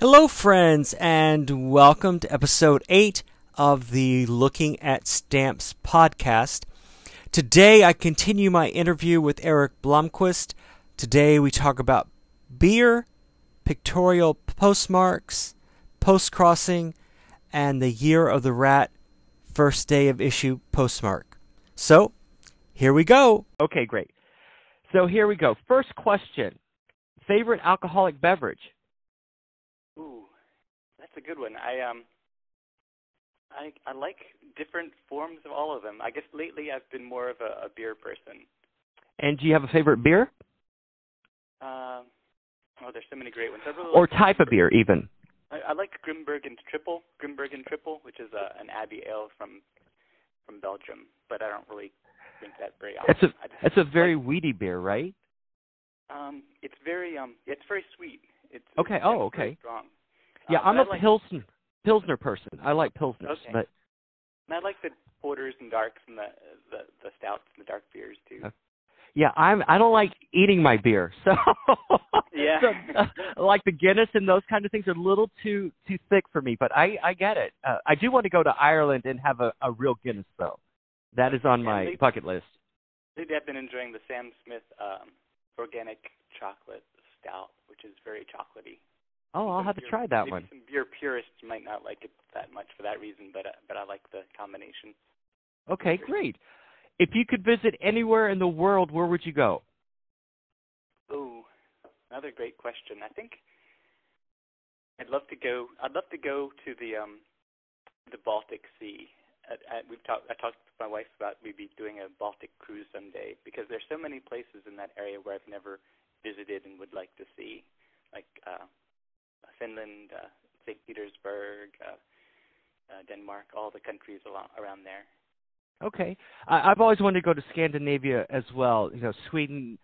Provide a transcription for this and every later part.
Hello, friends, and welcome to episode 8 of the Looking at Stamps podcast. Today, I continue my interview with Eric Blomquist. Today, we talk about beer, pictorial postmarks, post crossing, and the Year of the Rat first day of issue postmark. So, here we go. Okay, great. So, here we go. First question Favorite alcoholic beverage? That's a good one. I um, I I like different forms of all of them. I guess lately I've been more of a, a beer person. And do you have a favorite beer? Um, oh, there's so many great ones. Really Or like type of beer, even? I, I like Grimbergen Triple, Grimbergen Triple, which is a, an Abbey ale from from Belgium, but I don't really drink that very often. It's a it's a very like, weedy beer, right? um, it's very um, it's very sweet. It's Okay, It's, oh, okay. Strong. Yeah, Uh, I'm a like, pilsner pilsner person. I like pilsners, Okay. but and I like the porters and darks and the the, the stouts and the dark beers too. Okay. yeah, I'm I don't like eating my beer. So Yeah. so, uh, like the Guinness and those kind of things are a little too too thick for me, but I I get it. Uh, I do want to go to Ireland and have a a real Guinness though. That is on my they- bucket list. Lately, I've been enjoying the Sam Smith um, organic chocolate stout, which is very chocolatey. Oh, I'll have to try that one. Some beer purists might not like it that much for that reason, but uh, but I like the combination. Okay, great. If you could visit anywhere in the world, where would you go? Oh, another great question. I think I'd love to go. I'd love to go to the um the Baltic Sea. At, at, we've talked. I talked with my wife about maybe doing a Baltic cruise someday because there's so many places in that area where I've never visited and would like to see, like uh, Finland, uh, St. Petersburg, uh, uh, Denmark, all the countries along, around there. Okay. I, I've always wanted to go to Scandinavia as well. You know, Sweden,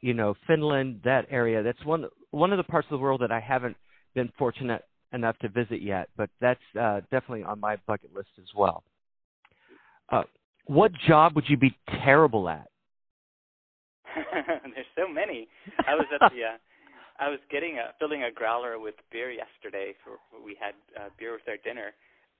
you know, Finland, that area. That's one one of the parts of the world that I haven't been fortunate enough to visit yet, but that's uh, definitely on my bucket list as well. Uh, what job would you be terrible at? There's so many. I was at the uh, I was getting a filling a growler with beer yesterday for we had uh, beer with our dinner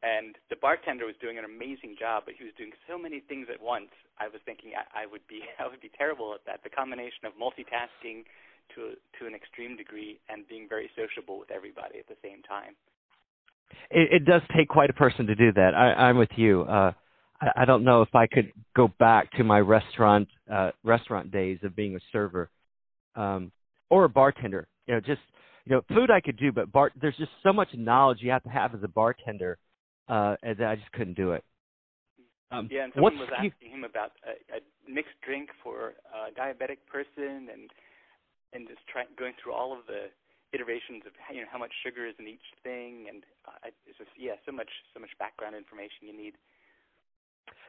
and the bartender was doing an amazing job but he was doing so many things at once. I was thinking I, I would be I would be terrible at that. The combination of multitasking to to an extreme degree and being very sociable with everybody at the same time. It, it does take quite a person to do that. I, I'm with you. Uh, I, I don't know if I could go back to my restaurant uh, restaurant days of being a server um, or a bartender. You know, just you know, food I could do, but bar there's just so much knowledge you have to have as a bartender uh, that I just couldn't do it. Um, Yeah, and someone was asking him about a, a mixed drink for a diabetic person, and and just trying going through all of the iterations of you know how much sugar is in each thing, and uh, it's just yeah, so much so much background information you need.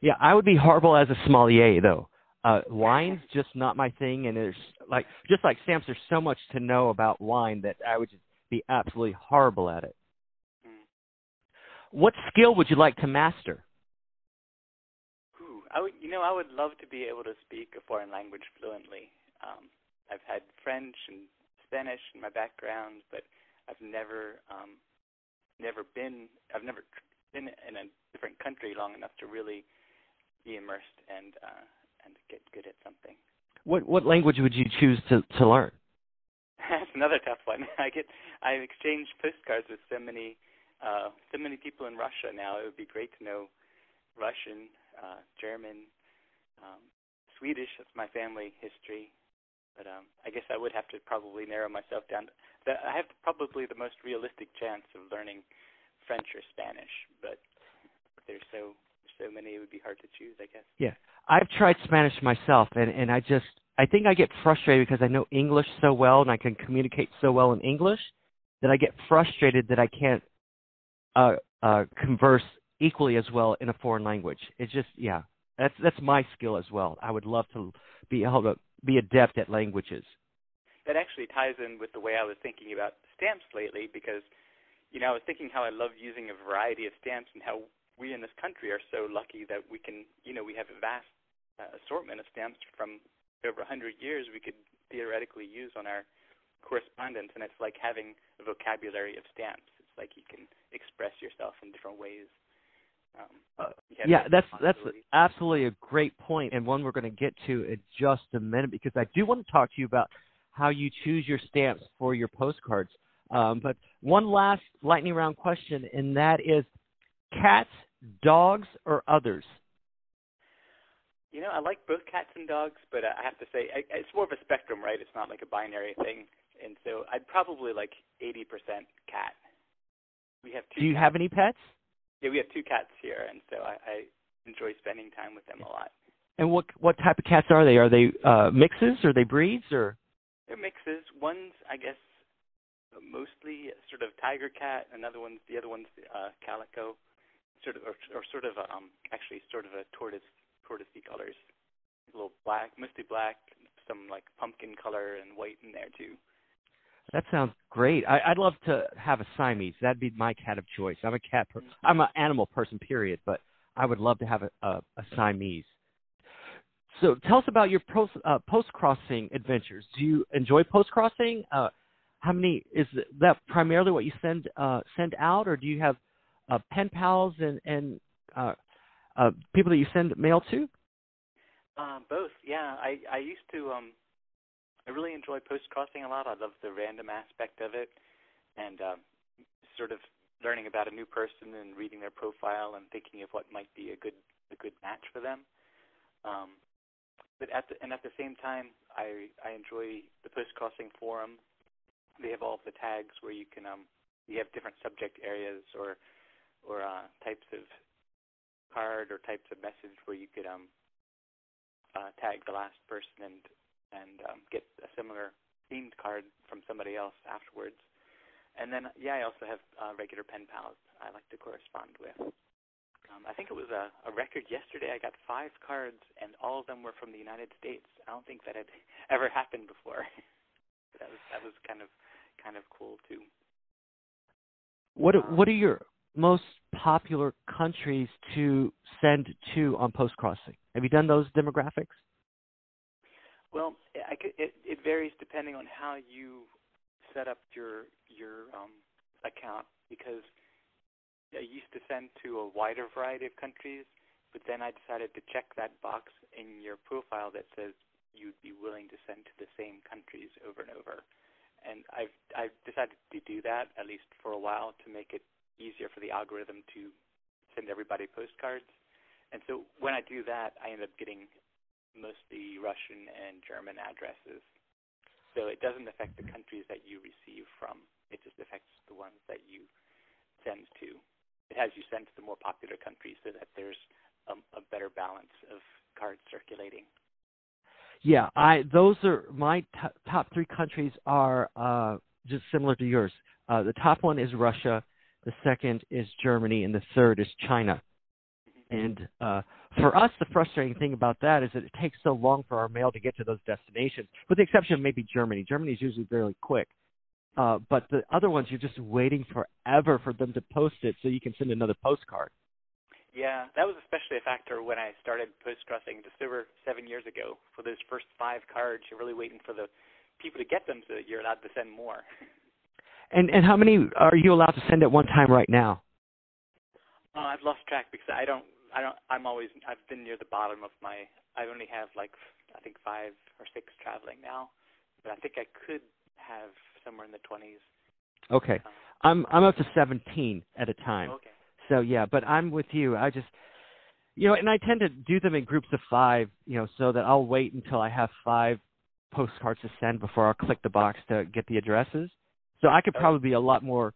Yeah, I would be horrible as a sommelier though. Uh wine's just not my thing and there's like just like stamps there's so much to know about wine that I would just be absolutely horrible at it. What skill would you like to master? Ooh, I would you know I would love to be able to speak a foreign language fluently. Um, I've had French and Spanish in my background, but I've never um, never been I've never been in a different country long enough to really be immersed and uh, and get good at something. What what language would you choose to to learn? That's another tough one. I get I exchange postcards with so many uh, so many people in Russia now. It would be great to know Russian, uh, German, um, Swedish. That's my family history. But um, I guess I would have to probably narrow myself down. I have probably the most realistic chance of learning French or Spanish, but they're so so many it would be hard to choose. I guess. Yeah. I've tried Spanish myself and and I just I think I get frustrated because I know English so well and I can communicate so well in English that I get frustrated that I can't uh uh converse equally as well in a foreign language. It's just yeah. That's that's my skill as well. I would love to be able to be adept at languages. that actually ties in with the way I was thinking about stamps lately because, you know, I was thinking how I love using a variety of stamps and how we in this country are so lucky that we can, you know, we have a vast uh, assortment of stamps from over a 100 years we could theoretically use on our correspondence, and it's like having a vocabulary of stamps. It's like you can express yourself in different ways. Um, uh, yeah, that's that's absolutely a great point, and one we're going to get to in just a minute because I do want to talk to you about how you choose your stamps for your postcards. Um, but one last lightning round question, and that is cats, dogs, or others? You know, I like both cats and dogs, but I have to say I, it's more of a spectrum, right? It's not like a binary thing, and so I'd probably like 80% cat. We have two. Do you cats. have any pets? Yeah, we have two cats here, and so I, I enjoy spending time with them a lot. And what what type of cats are they? Are they uh mixes? Are they breeds? Or they're mixes. One's, I guess, mostly sort of tiger cat. Another one's the other one's uh, calico, sort of or, or sort of a, um actually sort of a tortoise tortoisey colors, a little black, mostly black, some like pumpkin color and white in there too. That sounds great. I, I'd love to have a Siamese. That'd be my cat of choice. I'm a cat. Per- I'm an animal person, period. But I would love to have a, a, a Siamese. So tell us about your post uh, post crossing adventures. Do you enjoy post crossing? Uh, how many is that primarily what you send uh, send out, or do you have uh, pen pals and and uh, uh, people that you send mail to? Uh, both, yeah. I I used to um I really enjoy post crossing a lot. I love the random aspect of it, and um, sort of learning about a new person and reading their profile and thinking of what might be a good a good match for them. Um, but at the and at the same time, I I enjoy the post crossing forum. They have all of the tags where you can um you have different subject areas or or uh, types of card or types of message where you could um uh, tag the last person and and um, get a similar themed card from somebody else afterwards. And then yeah, I also have uh, regular pen pals I like to correspond with. Um, I think it was a, a record yesterday. I got five cards, and all of them were from the United States. I don't think that had ever happened before. that was that was kind of kind of cool too. What um, what are your most popular countries to send to on post crossing? Have you done those demographics? Well, could, it it varies depending on how you set up your your um, account because I used to send to a wider variety of countries, but then I decided to check that box in your profile that says you'd be willing to send to the same countries over and over. And I've I've decided to do that at least for a while to make it easier for the algorithm to send everybody postcards. And so when I do that, I end up getting mostly Russian and German addresses. So it doesn't affect the countries that you receive from. It just affects the ones that you send to it has you sent to the more popular countries so that there's um, a better balance of cards circulating. Yeah, I those are my t- top three countries are uh, just similar to yours. Uh, the top one is Russia, the second is Germany, and the third is China. And uh, for us, the frustrating thing about that is that it takes so long for our mail to get to those destinations, with the exception of maybe Germany. Germany is usually fairly quick. Uh, but the other ones, you're just waiting forever for them to post it so you can send another postcard. Yeah, that was especially a factor when I started post crossing just over seven years ago. For those first five cards, you're really waiting for the people to get them so that you're allowed to send more. And and how many are you allowed to send at one time right now? Uh, I've lost track because I don't I don't I'm always I've been near the bottom of my I only have like I think five or six traveling now, but I think I could have somewhere in the 20s. Okay. Um, I'm I'm up to 17 at a time. Okay. So yeah, but I'm with you. I just you know, and I tend to do them in groups of 5, you know, so that I'll wait until I have 5 postcards to send before I'll click the box to get the addresses. So I could probably be a lot more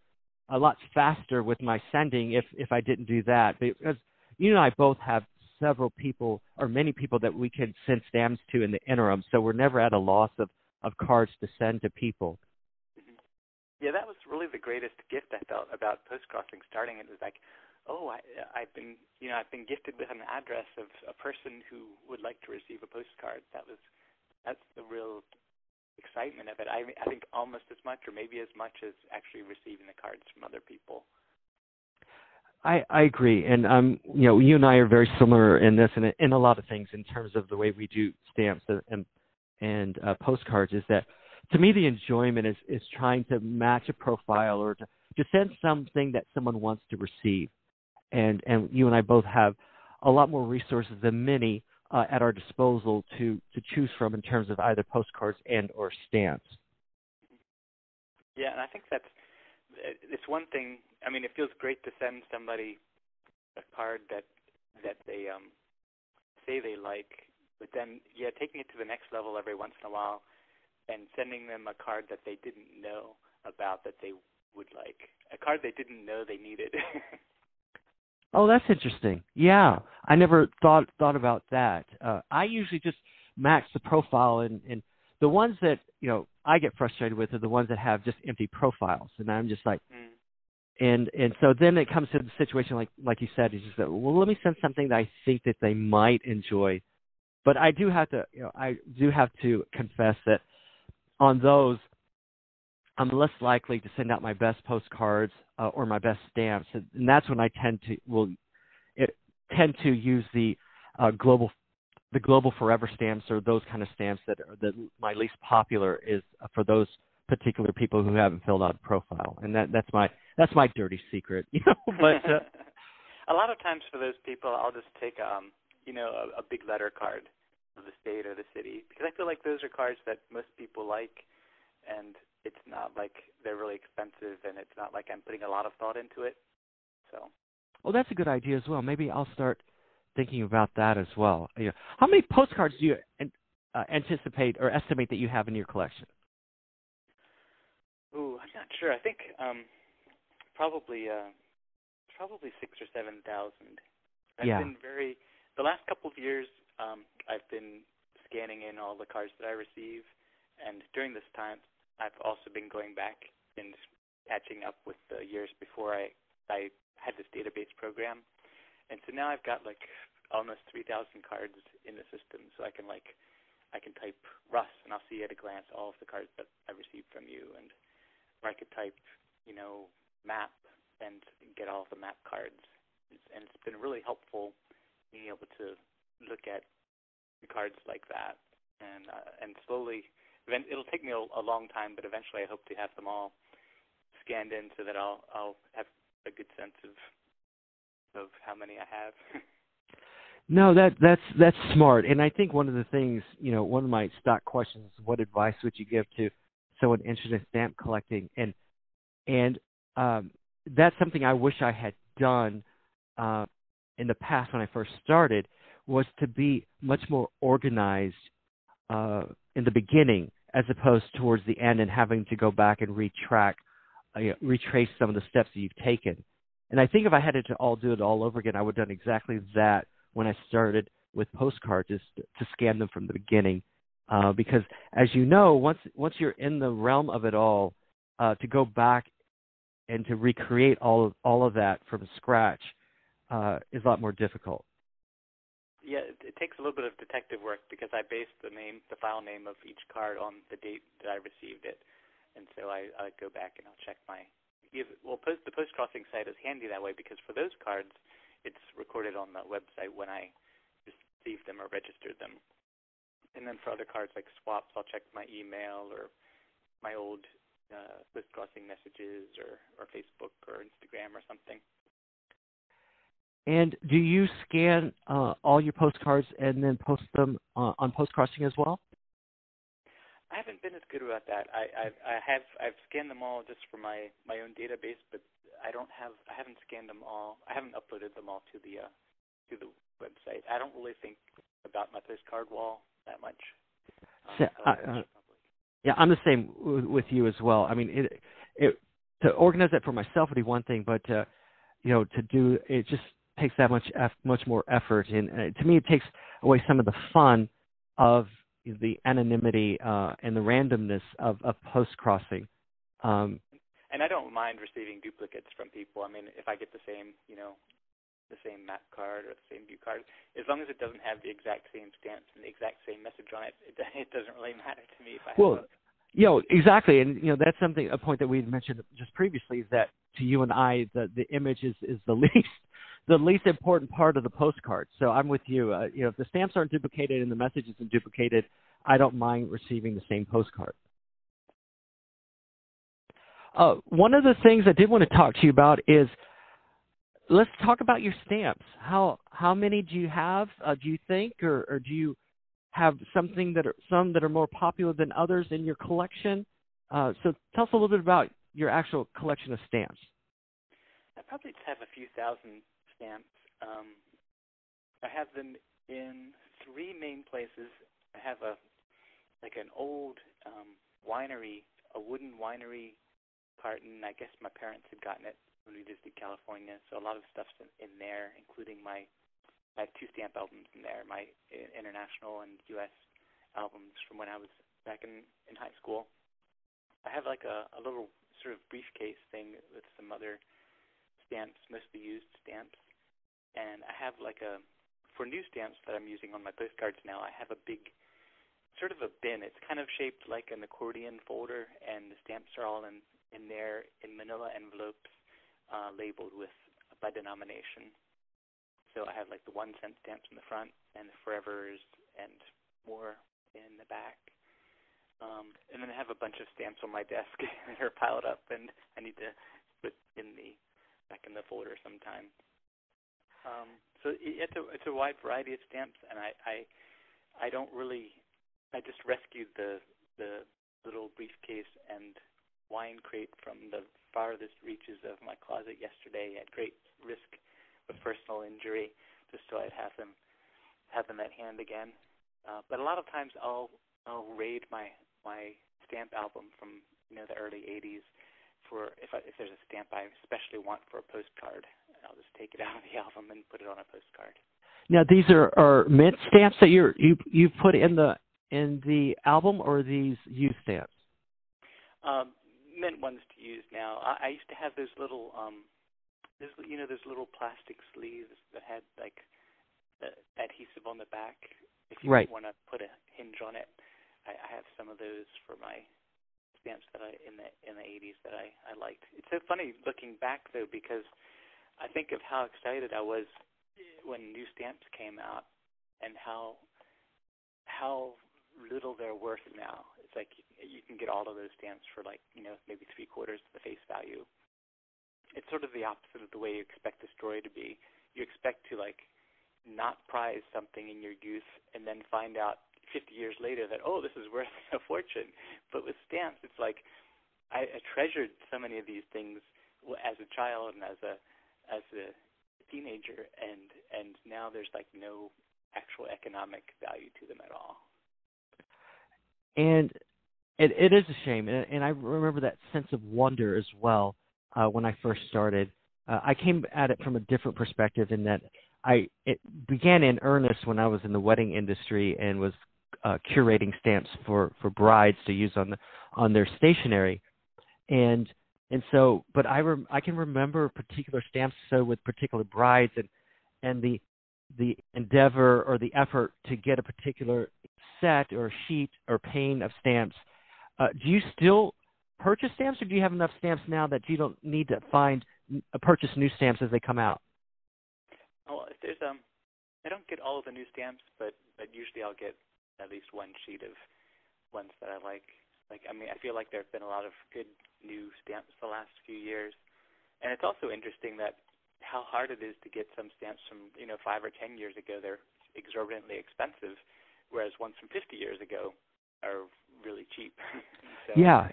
a lot faster with my sending if if I didn't do that. Because you and I both have several people or many people that we can send stamps to in the interim, so we're never at a loss of of cards to send to people. Mm-hmm. Yeah, that was really the greatest gift I felt about post crossing starting. It was like, oh, I, I've been, you know, I've been gifted with an address of a person who would like to receive a postcard. That was, that's the real excitement of it. I, I think almost as much, or maybe as much as actually receiving the cards from other people. I, I agree, and um, you know, you and I are very similar in this, and in a lot of things in terms of the way we do stamps and and uh, postcards is that to me the enjoyment is is trying to match a profile or to to send something that someone wants to receive and and you and I both have a lot more resources than many uh, at our disposal to to choose from in terms of either postcards and or stamps. Yeah, and I think that's it's one thing. I mean, it feels great to send somebody a card that that they um say they like, but then yeah, taking it to the next level every once in a while and sending them a card that they didn't know about that they would like, a card they didn't know they needed. Oh, that's interesting. Yeah, I never thought thought about that. Uh, I usually just max the profile, and and the ones that you know I get frustrated with are the ones that have just empty profiles, and I'm just like, mm. and and so then it comes to the situation like like you said, is just that well, let me send something that I think that they might enjoy, but I do have to you know I do have to confess that on those I'm less likely to send out my best postcards uh, or my best stamps, and that's when I tend to will it, tend to use the uh, global the global forever stamps or those kind of stamps that are the my least popular is for those particular people who haven't filled out a profile, and that that's my that's my dirty secret, you know. But uh, a lot of times for those people, I'll just take um you know a, a big letter card of the state or the city because I feel like those are cards that most people like, and it's not like they're really expensive and it's not like I'm putting a lot of thought into it. So. Well, that's a good idea as well. Maybe I'll start thinking about that as well. How many postcards do you uh, anticipate or estimate that you have in your collection? Ooh, I'm not sure. I think um, probably uh, probably six or seven thousand. I've yeah. been very the last couple of years. Um, I've been scanning in all the cards that I receive, and during this time, I've also been going back and catching up with the years before I I had this database program, and so now I've got like almost 3,000 cards in the system, so I can like I can type Russ and I'll see at a glance all of the cards that I received from you, and or I could type you know map and get all the map cards, and it's been really helpful being able to look at the cards like that, and uh, and slowly it'll take me a, a long time, but eventually I hope to have them all scanned in so that I'll I'll have a good sense of of how many I have. no, that that's that's smart, and I think one of the things you know, one of my stock questions: is What advice would you give to someone interested in stamp collecting? And and um, that's something I wish I had done uh, in the past when I first started was to be much more organized uh, in the beginning as opposed towards the end and having to go back and retrack, uh, retrace some of the steps that you've taken. And I think if I had to all do it all over again, I would have done exactly that when I started with postcards, is to scan them from the beginning. Uh, because as you know, once once you're in the realm of it all, uh, to go back and to recreate all of all of that from scratch uh, is a lot more difficult. Yeah, it, it takes a little bit of detective work because I based the name, the file name of each card on the date that I received it, and so I, I go back and I'll check my. Well, post the post crossing site is handy that way because for those cards, it's recorded on the website when I received them or registered them, and then for other cards like swaps, I'll check my email or my old uh, post crossing messages or or Facebook or Instagram or something. And do you scan uh, all your postcards and then post them uh, on Postcrossing as well? I haven't been as good about that. I, I I have I've scanned them all just for my my own database, but I don't have I haven't scanned them all. I haven't uploaded them all to the uh, to the website. I don't really think about my postcard wall that much. Um, so, uh, uh, yeah, I'm the same w- with you as well. I mean, it it to organize that for myself would be one thing, but uh, you know, to do it just takes that much much more effort, and uh, to me, it takes away some of the fun of the anonymity uh, and the randomness of, of post crossing. Um, and I don't mind receiving duplicates from people. I mean, if I get the same, you know, the same map card or the same view card, as long as it doesn't have the exact same stamps and the exact same message on it, it, it doesn't really matter to me if I well, have. You know, exactly, and you know that's something a point that we mentioned just previously is that to you and I, the the image is is the least the least important part of the postcard. So I'm with you. Uh, you know, if the stamps aren't duplicated and the message isn't duplicated, I don't mind receiving the same postcard. Uh, one of the things I did want to talk to you about is let's talk about your stamps. How how many do you have? Uh, do you think, or, or do you have something that are some that are more popular than others in your collection? Uh, so tell us a little bit about your actual collection of stamps. I probably have a few thousand stamps. Um, I have them in three main places. I have a like an old um, winery, a wooden winery carton. I guess my parents had gotten it when we visited California, so a lot of stuff's in, in there, including my I have two stamp albums in there, my international and U.S. albums from when I was back in in high school. I have like a, a little sort of briefcase thing with some other stamps, mostly used stamps, and I have like a for new stamps that I'm using on my postcards now. I have a big sort of a bin. It's kind of shaped like an accordion folder, and the stamps are all in in there in Manila envelopes, uh, labeled with by denomination. So I have like the one cent stamps in the front, and the forevers, and more in the back. Um, and then I have a bunch of stamps on my desk that are piled up, and I need to put in the back in the folder sometime. Um, so it's a it's a wide variety of stamps, and I I I don't really I just rescued the the little briefcase and wine crate from the farthest reaches of my closet yesterday at great risk of personal injury, just so I'd have them have them at hand again. Uh, but a lot of times I'll I'll raid my my stamp album from you know the early '80s for if I, if there's a stamp I especially want for a postcard, I'll just take it out of the album and put it on a postcard. Now these are, are mint stamps that you're you you've put in the in the album, or these used stamps? Um, mint ones to use now. I, I used to have those little um there's you know those little plastic sleeves that had like the adhesive on the back if you right. want to put a hinge on it. I, I have some of those for my stamps that I in the in the 80s that I I liked. It's so funny looking back though because I think of how excited I was when new stamps came out and how how little they're worth now. It's like you can get all of those stamps for like you know maybe three quarters of the face value it's sort of the opposite of the way you expect the story to be. You expect to like not prize something in your youth and then find out 50 years later that oh this is worth a fortune. But with stamps, it's like I, I treasured so many of these things as a child and as a as a teenager, and and now there's like no actual economic value to them at all. And it it is a shame, and, and I remember that sense of wonder as well uh, when I first started. Uh, I came at it from a different perspective in that I it began in earnest when I was in the wedding industry and was uh, curating stamps for for brides to use on the on their stationery, and and so but I rem- I can remember particular stamps so with particular brides and and the the endeavor or the effort to get a particular set or sheet or pane of stamps. Uh, do you still purchase stamps, or do you have enough stamps now that you don't need to find uh, purchase new stamps as they come out? Well, if there's um, I don't get all of the new stamps, but but usually I'll get at least one sheet of ones that I like. Like I mean, I feel like there have been a lot of good new stamps the last few years, and it's also interesting that how hard it is to get some stamps from you know five or ten years ago. They're exorbitantly expensive, whereas ones from 50 years ago are really cheap. so, yeah,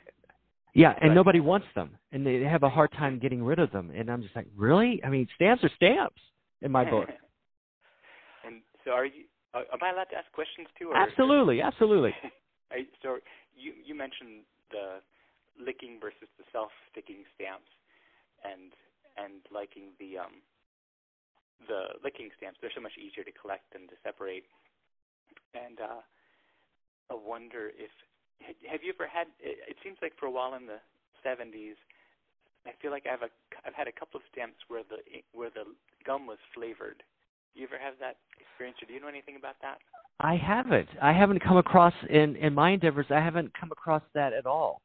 yeah, and nobody wants them, and they have a hard time getting rid of them. And I'm just like, really? I mean, stamps are stamps in my book. and so, are you? Uh, am I allowed to ask questions too? Or, absolutely, absolutely. I, so, you you mentioned the licking versus the self-sticking stamps, and and liking the um the licking stamps. They're so much easier to collect and to separate. And uh, I wonder if have you ever had? It seems like for a while in the 70s, I feel like I've a I've had a couple of stamps where the where the gum was flavored. Do you ever have that experience, or do you know anything about that? I haven't. I haven't come across in in my endeavors. I haven't come across that at all.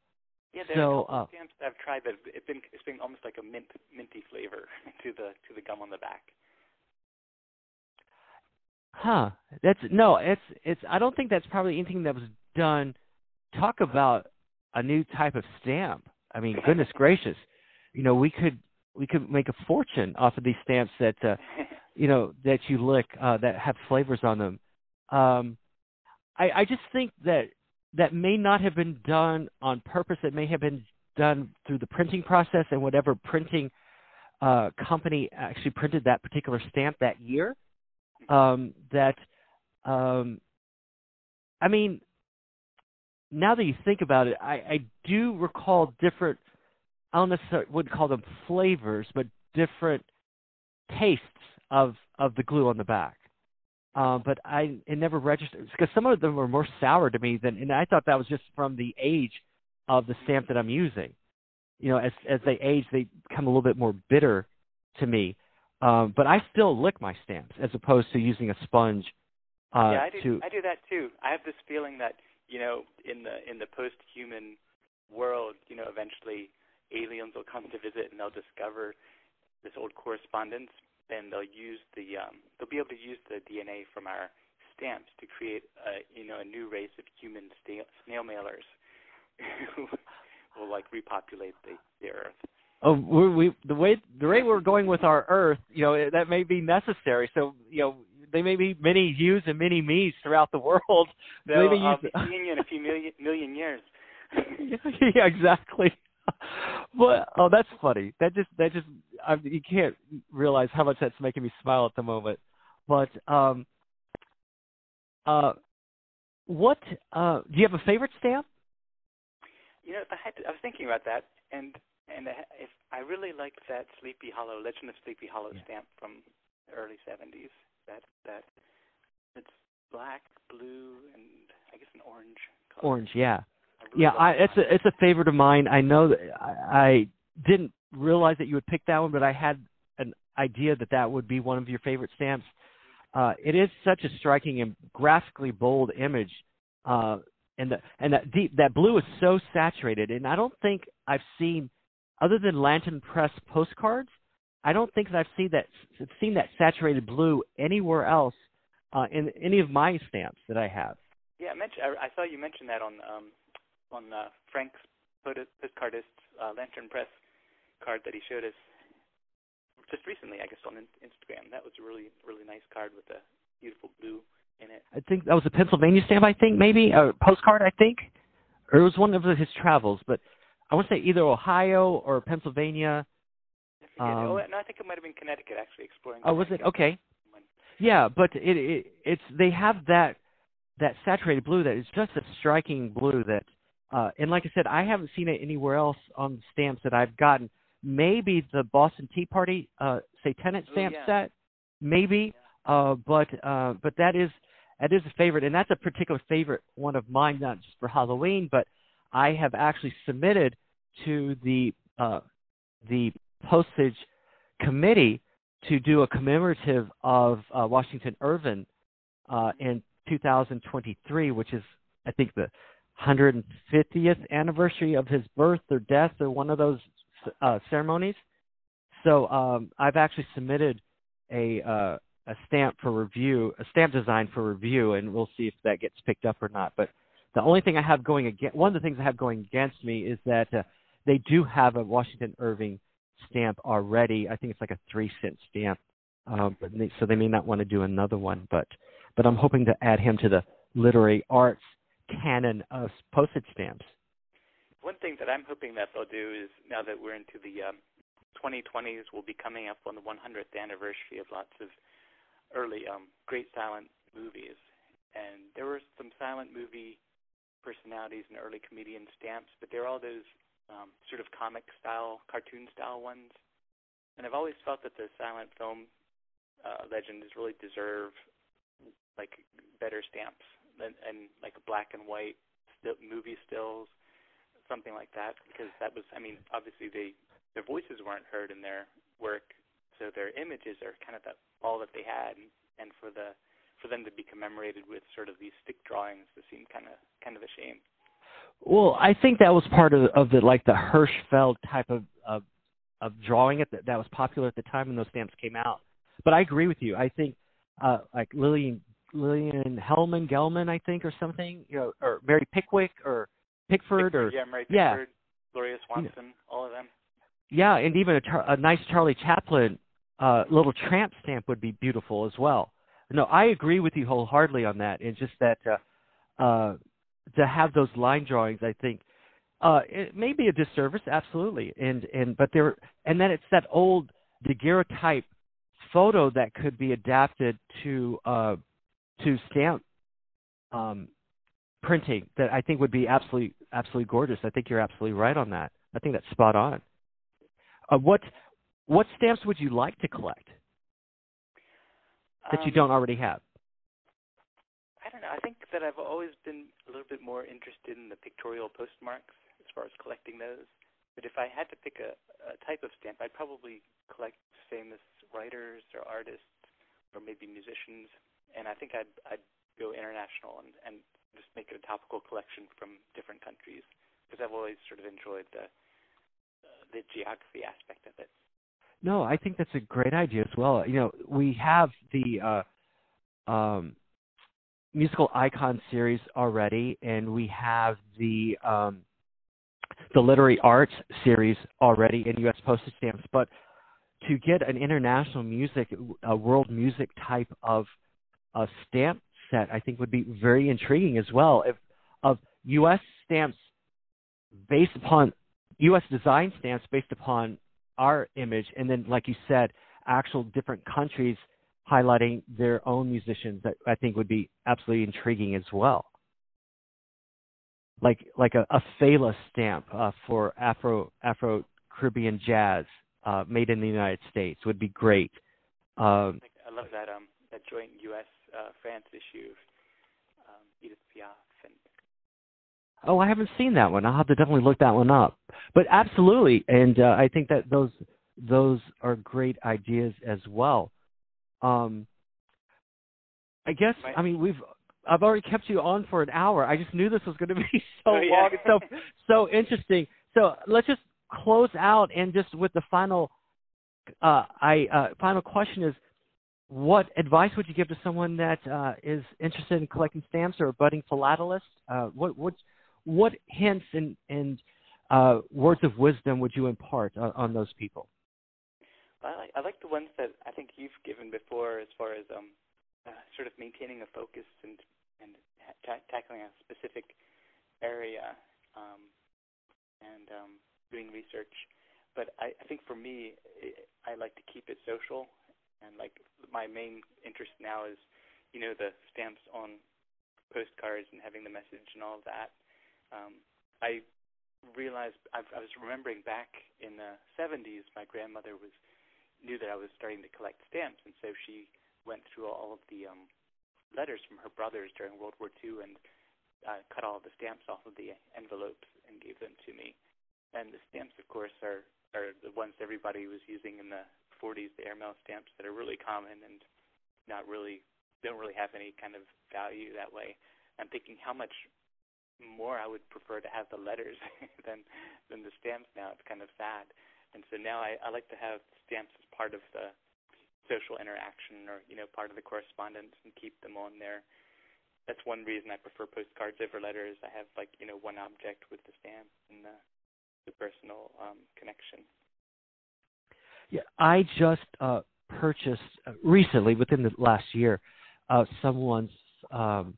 Yeah, there so, are a couple uh, stamps that I've tried that it's been it's been almost like a mint minty flavor to the to the gum on the back. Huh. That's no. It's it's. I don't think that's probably anything that was done talk about a new type of stamp. I mean, goodness gracious, you know, we could we could make a fortune off of these stamps that uh, you know that you lick uh, that have flavors on them. Um, I, I just think that that may not have been done on purpose. It may have been done through the printing process and whatever printing uh, company actually printed that particular stamp that year. Um, that um, I mean, now that you think about it, I, I do recall different. I don't necessarily would call them flavors, but different tastes of of the glue on the back. Uh, but I it never registered because some of them were more sour to me than, and I thought that was just from the age of the stamp that I'm using. You know, as as they age, they become a little bit more bitter to me. Um, but I still lick my stamps as opposed to using a sponge. Uh, yeah, I do. To, I do that too. I have this feeling that you know, in the in the post-human world, you know, eventually aliens will come to visit and they'll discover this old correspondence, and they'll use the um, they'll be able to use the DNA from our stamps to create a you know a new race of human snail, snail mailers who will like repopulate the, the earth. Oh, we, we the way the way we're going with our Earth, you know, that may be necessary. So, you know, they may be many yous and many me's throughout the world. They'll, Maybe I'll be seeing you in a few million million years. yeah, exactly. But oh, that's funny. That just that just I, you can't realize how much that's making me smile at the moment. But um, uh, what uh, do you have a favorite stamp? You know, I had to, I was thinking about that, and and if I really liked that Sleepy Hollow Legend of Sleepy Hollow Yeah. stamp from the early '70s. That that it's black, blue, and I guess an orange. Color. Orange, yeah. I really Yeah, I, it's a it's a favorite of mine. I know that I, I didn't realize that you would pick that one, but I had an idea that that would be one of your favorite stamps. Uh, it is such a striking and graphically bold image, uh, and the and that deep that blue is so saturated. And I don't think I've seen, other than Lantern Press postcards, I don't think that I've seen that seen that saturated blue anywhere else uh, in any of my stamps that I have. Yeah, I mentioned. I, I saw you mention that on um on uh, Frank's postcardist uh, Lantern Press card that he showed us just recently, I guess, on in- Instagram. That was a really really nice card with a beautiful blue in it. I think that was a Pennsylvania stamp. I think maybe a postcard. I think, or it was one of his travels. But I want to say either Ohio or Pennsylvania. I. Um, oh no, I think it might have been Connecticut actually exploring. Oh, was it okay? Yeah, but it, it it's they have that that saturated blue that is just a striking blue that uh and like I said, I haven't seen it anywhere else on stamps that I've gotten. Maybe the Boston Tea Party uh say tenant Oh, stamp yeah. set, maybe. Uh but uh but that is that is a favorite and that's a particular favorite one of mine, not just for Halloween, but I have actually submitted to the uh the postage committee to do a commemorative of uh, Washington Irving uh, in 2023, which is, I think, the 150th anniversary of his birth or death or one of those uh, ceremonies. So um, I've actually submitted a uh, a stamp for review, a stamp design for review, and we'll see if that gets picked up or not. But the only thing I have going against, one of the things I have going against me is that uh, they do have a Washington Irving stamp already. I think it's like a three cent stamp, um, but they, so they may not want to do another one. But but I'm hoping to add him to the literary arts canon of postage stamps. One thing that I'm hoping that they'll do is now that we're into the um, 2020s, we'll be coming up on the 100th anniversary of lots of early um, great silent movies, and there were some silent movie personalities and early comedian stamps, but they're all those um, sort of comic style, cartoon style ones. And I've always felt that the silent film uh, legends really deserve like better stamps and, and like black and white still, movie stills, something like that. Because that was, I mean, obviously they their voices weren't heard in their work, so their images are kind of that all that they had. And for the for them to be commemorated with sort of these stick drawings, this seemed kind of kind of a shame. Well, I think that was part of of the like the Hirschfeld type of of, of drawing it that that was popular at the time when those stamps came out. But I agree with you. I think uh like Lillian Lillian Hellman Gelman, I think, or something, you know, or Mary Pickwick or Pickford or yeah, Mary yeah. Pickford. Gloria Swanson, all of them. Yeah, and even a, a nice Charlie Chaplin uh, little tramp stamp would be beautiful as well. No, I agree with you wholeheartedly on that. It's just that uh, uh, to have those line drawings, I think uh, it may be a disservice, absolutely. And and but there and then it's that old daguerreotype photo that could be adapted to uh, to stamp um, printing that I think would be absolutely absolutely gorgeous. I think you're absolutely right on that. I think that's spot on. Uh, what what stamps would you like to collect that um, you don't already have? I don't know. I think that I've always been a little bit more interested in the pictorial postmarks as far as collecting those. But if I had to pick a, a type of stamp, I'd probably collect famous writers or artists or maybe musicians. And I think I'd, I'd go international and, and just make it a topical collection from different countries because I've always sort of enjoyed the the geography aspect of it. No, I think that's a great idea as well. You know, we have the uh, um, musical icon series already, and we have the um, the literary arts series already in U.S. postage stamps. But to get an international music, a world music type of a stamp set, I think would be very intriguing as well. If of U.S. stamps based upon U.S. design stamps based upon our image, and then, like you said, actual different countries highlighting their own musicians that I think would be absolutely intriguing as well. Like like a, a Fela stamp uh, for Afro Afro Caribbean jazz uh, made in the United States would be great. Um, I love that um that joint U.S. Uh, France issue of um, Edith Piaf and Oh, I haven't seen that one. I'll have to definitely look that one up. But absolutely, and uh, I think that those those are great ideas as well. Um, I guess I mean we've I've already kept you on for an hour. I just knew this was going to be so oh, yeah. long and so so interesting. So let's just close out and just with the final uh, I uh, final question is what advice would you give to someone that uh, is interested in collecting stamps or a budding philatelist? Uh, what what's what hints and, and uh, words of wisdom would you impart on, on those people? I like, I like the ones that I think you've given before, as far as um, uh, sort of maintaining a focus and and ta- tackling a specific area um, and um, doing research. But I, I think for me, it, I like to keep it social, and like my main interest now is, you know, the stamps on postcards and having the message and all of that. Um, I realized I've, I was remembering back in the 70s, my grandmother was knew that I was starting to collect stamps, and so she went through all of the um, letters from her brothers during World War II and uh, cut all of the stamps off of the envelopes and gave them to me. And the stamps, of course, are are the ones everybody was using in the 40s, the airmail stamps that are really common and not really don't really have any kind of value that way. I'm thinking how much more I would prefer to have the letters than than the stamps now. It's kind of sad. And so now I, I like to have stamps as part of the social interaction or, you know, part of the correspondence and keep them on there. That's one reason I prefer postcards over letters. I have like, you know, one object with the stamp and the the personal um connection. Yeah, I just uh purchased uh, recently within the last year uh someone's um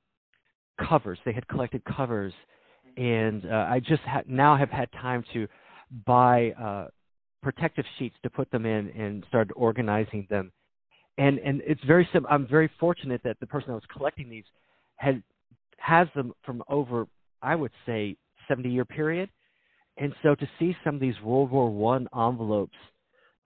covers. They had collected covers, and uh, I just ha- now have had time to buy uh, protective sheets to put them in and start organizing them. And and it's very sim- I'm very fortunate that the person that was collecting these had has them from over I would say 70 year period. And so to see some of these World War One envelopes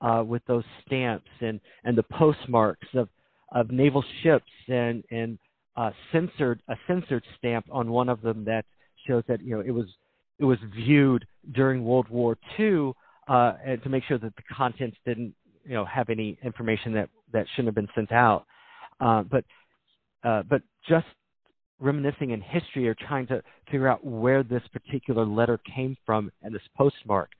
uh, with those stamps and and the postmarks of of naval ships and and uh, censored a censored stamp on one of them that shows that you know it was it was viewed during World War II uh, to make sure that the contents didn't you know have any information that that shouldn't have been sent out. Uh, but uh, but just reminiscing in history or trying to figure out where this particular letter came from and this postmark,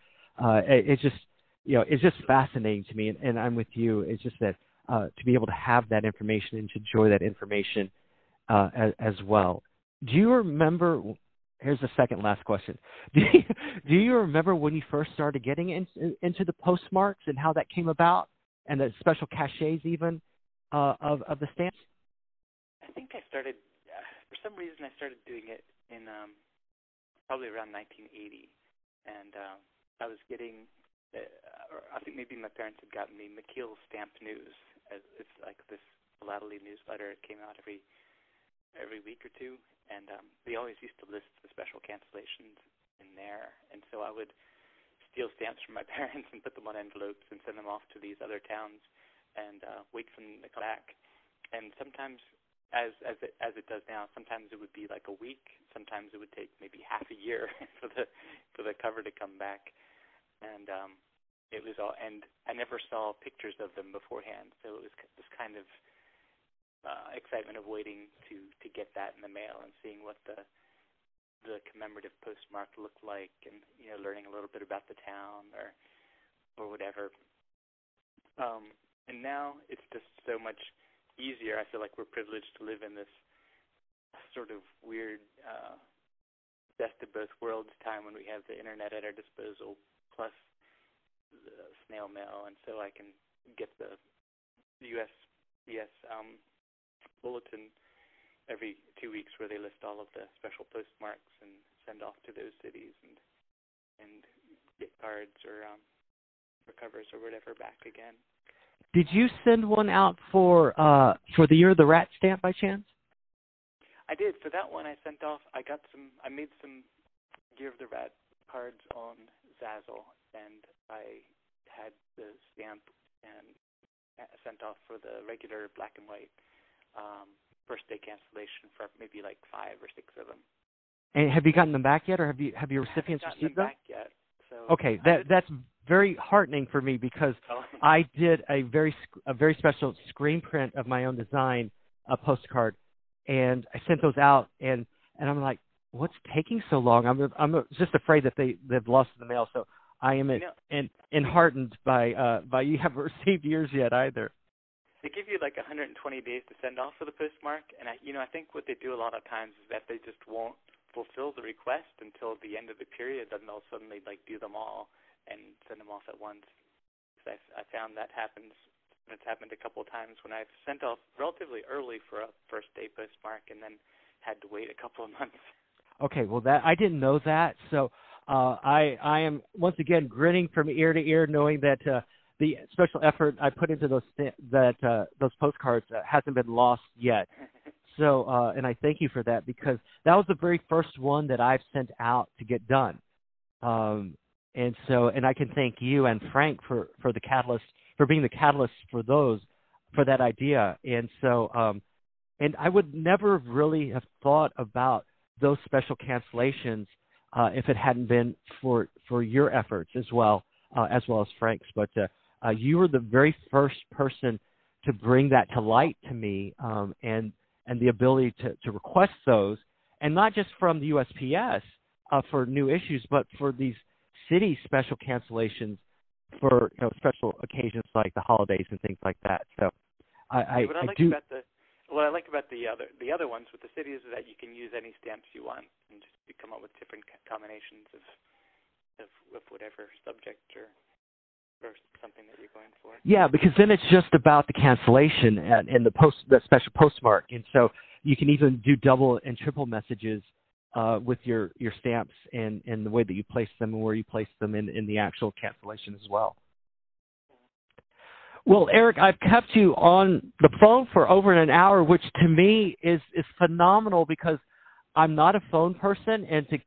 uh, it, it's just you know it's just fascinating to me, and, and I'm with you. It's just that uh, to be able to have that information and to enjoy that information uh, as, as, well. Do you remember here's the second last question. Do you, do you remember when you first started getting in, into the postmarks and how that came about, and the special cachets even uh, of of the stamps? I think I started uh, for some reason I started doing it in um, probably around 1980, and um, I was getting. Uh, I think maybe my parents had gotten me Mekeel Stamp News. It's like this philately newsletter. It came out every every week or two, and um, they always used to list the special cancellations in there. And so I would steal stamps from my parents and put them on envelopes and send them off to these other towns and uh, wait for them to come back. And sometimes, as as it as it does now, sometimes it would be like a week. Sometimes it would take maybe half a year for the for the cover to come back. And um, it was all, and I never saw pictures of them beforehand, so it was this kind of uh, excitement of waiting to to get that in the mail and seeing what the the commemorative postmark looked like, and you know, learning a little bit about the town or or whatever. Um, and now it's just so much easier. I feel like we're privileged to live in this sort of weird uh, best of both worlds time when we have the internet at our disposal plus the snail mail, and so I can get the USPS um, bulletin every two weeks where they list all of the special postmarks and send off to those cities and and get cards or um or covers or whatever back again. Did you send one out for uh for the year of the rat stamp by chance? I did. For that one I sent off I got some I made some Year of the Rat cards on Zazzle and I had the stamp and sent off for the regular black and white um, first day cancellation for maybe like five or six of them. And have you gotten them back yet, or have you have your recipients I received them? them? Back yet. So okay, that that's very heartening for me because oh. I did a very a very special screen print of my own design, a postcard, and I sent those out, and and I'm like, what's taking so long? I'm I'm just afraid that they they've lost the mail. So I am you know, and enheartened by uh by you haven't received yours yet either they give you like 120 days to send off for the postmark, and I, you know, I think what they do a lot of times is that they just won't fulfill the request until the end of the period, and they'll suddenly like do them all and send them off at once. I, I found that happens. It's happened a couple of times when I've sent off relatively early for a first day postmark, and then had to wait a couple of months. Okay, well that I didn't know that, so uh, I I am once again grinning from ear to ear, knowing that. Uh, the special effort I put into those that uh, those postcards uh, hasn't been lost yet. So, uh, and I thank you for that because that was the very first one that I've sent out to get done. Um, and so, and I can thank you and Frank for for the catalyst for being the catalyst for those for that idea. And so, um, and I would never really have thought about those special cancellations uh, if it hadn't been for for your efforts as well uh, as well as Frank's. But uh, uh, you were the very first person to bring that to light to me, um, and and the ability to, to request those, and not just from the USPS uh, for new issues, but for these city special cancellations for you know special occasions like the holidays and things like that. So I, I, what I, like do. What I like about the other the other ones with the cities is that you can use any stamps you want and just come up with different combinations of of, of whatever subject or or something that you're going for. Yeah, because then it's just about the cancellation and, and the post, the special postmark, and so you can even do double and triple messages uh, with your your stamps and and the way that you place them and where you place them in in the actual cancellation as well. Well, Eric, I've kept you on the phone for over an hour, which to me is is phenomenal because I'm not a phone person, and to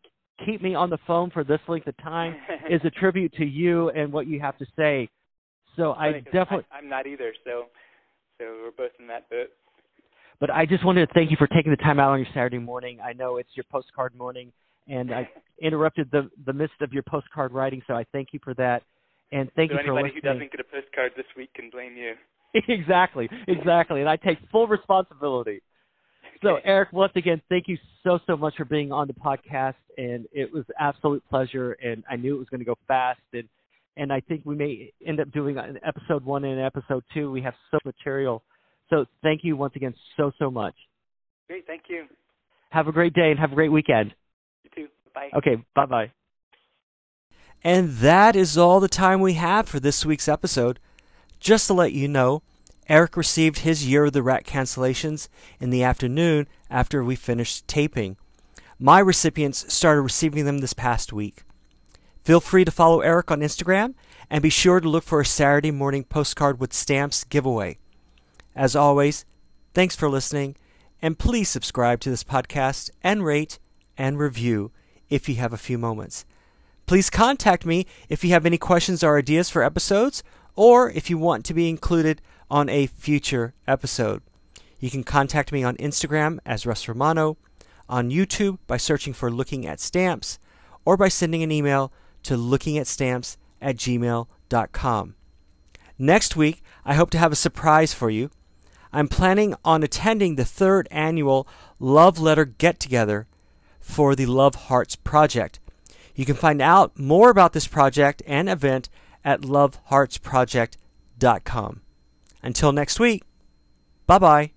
keep me on the phone for this length of time is a tribute to you and what you have to say. So I definitely I, I'm not either, so so we're both in that boat. But I just wanted to thank you for taking the time out on your Saturday morning. I know it's your postcard morning, and I interrupted the the midst of your postcard writing, so I thank you for that. And thank so you for listening. anybody who doesn't get a postcard this week can blame you. exactly, exactly, and I take full responsibility. So, Eric, once again, thank you so, so much for being on the podcast. And it was absolute pleasure. And I knew it was going to go fast. And, and I think we may end up doing an episode one and episode two. We have so much material. So, thank you once again so, so much. Great. Thank you. Have a great day and have a great weekend. You too. Bye. Okay, bye bye. And that is all the time we have for this week's episode. Just to let you know, Eric received his Year of the Rat cancellations in the afternoon after we finished taping. My recipients started receiving them this past week. Feel free to follow Eric on Instagram and be sure to look for a Saturday morning postcard with stamps giveaway. As always, thanks for listening, and please subscribe to this podcast and rate and review if you have a few moments. Please contact me if you have any questions or ideas for episodes, or if you want to be included on a future episode. You can contact me on Instagram as Russ Romano, on YouTube by searching for Looking at Stamps, or by sending an email to lookingatstamps at gmail.com. Next week, I hope to have a surprise for you. I'm planning on attending the third annual Love Letter Get Together for the Love Hearts Project. You can find out more about this project and event at loveheartsproject.com. Until next week, bye bye.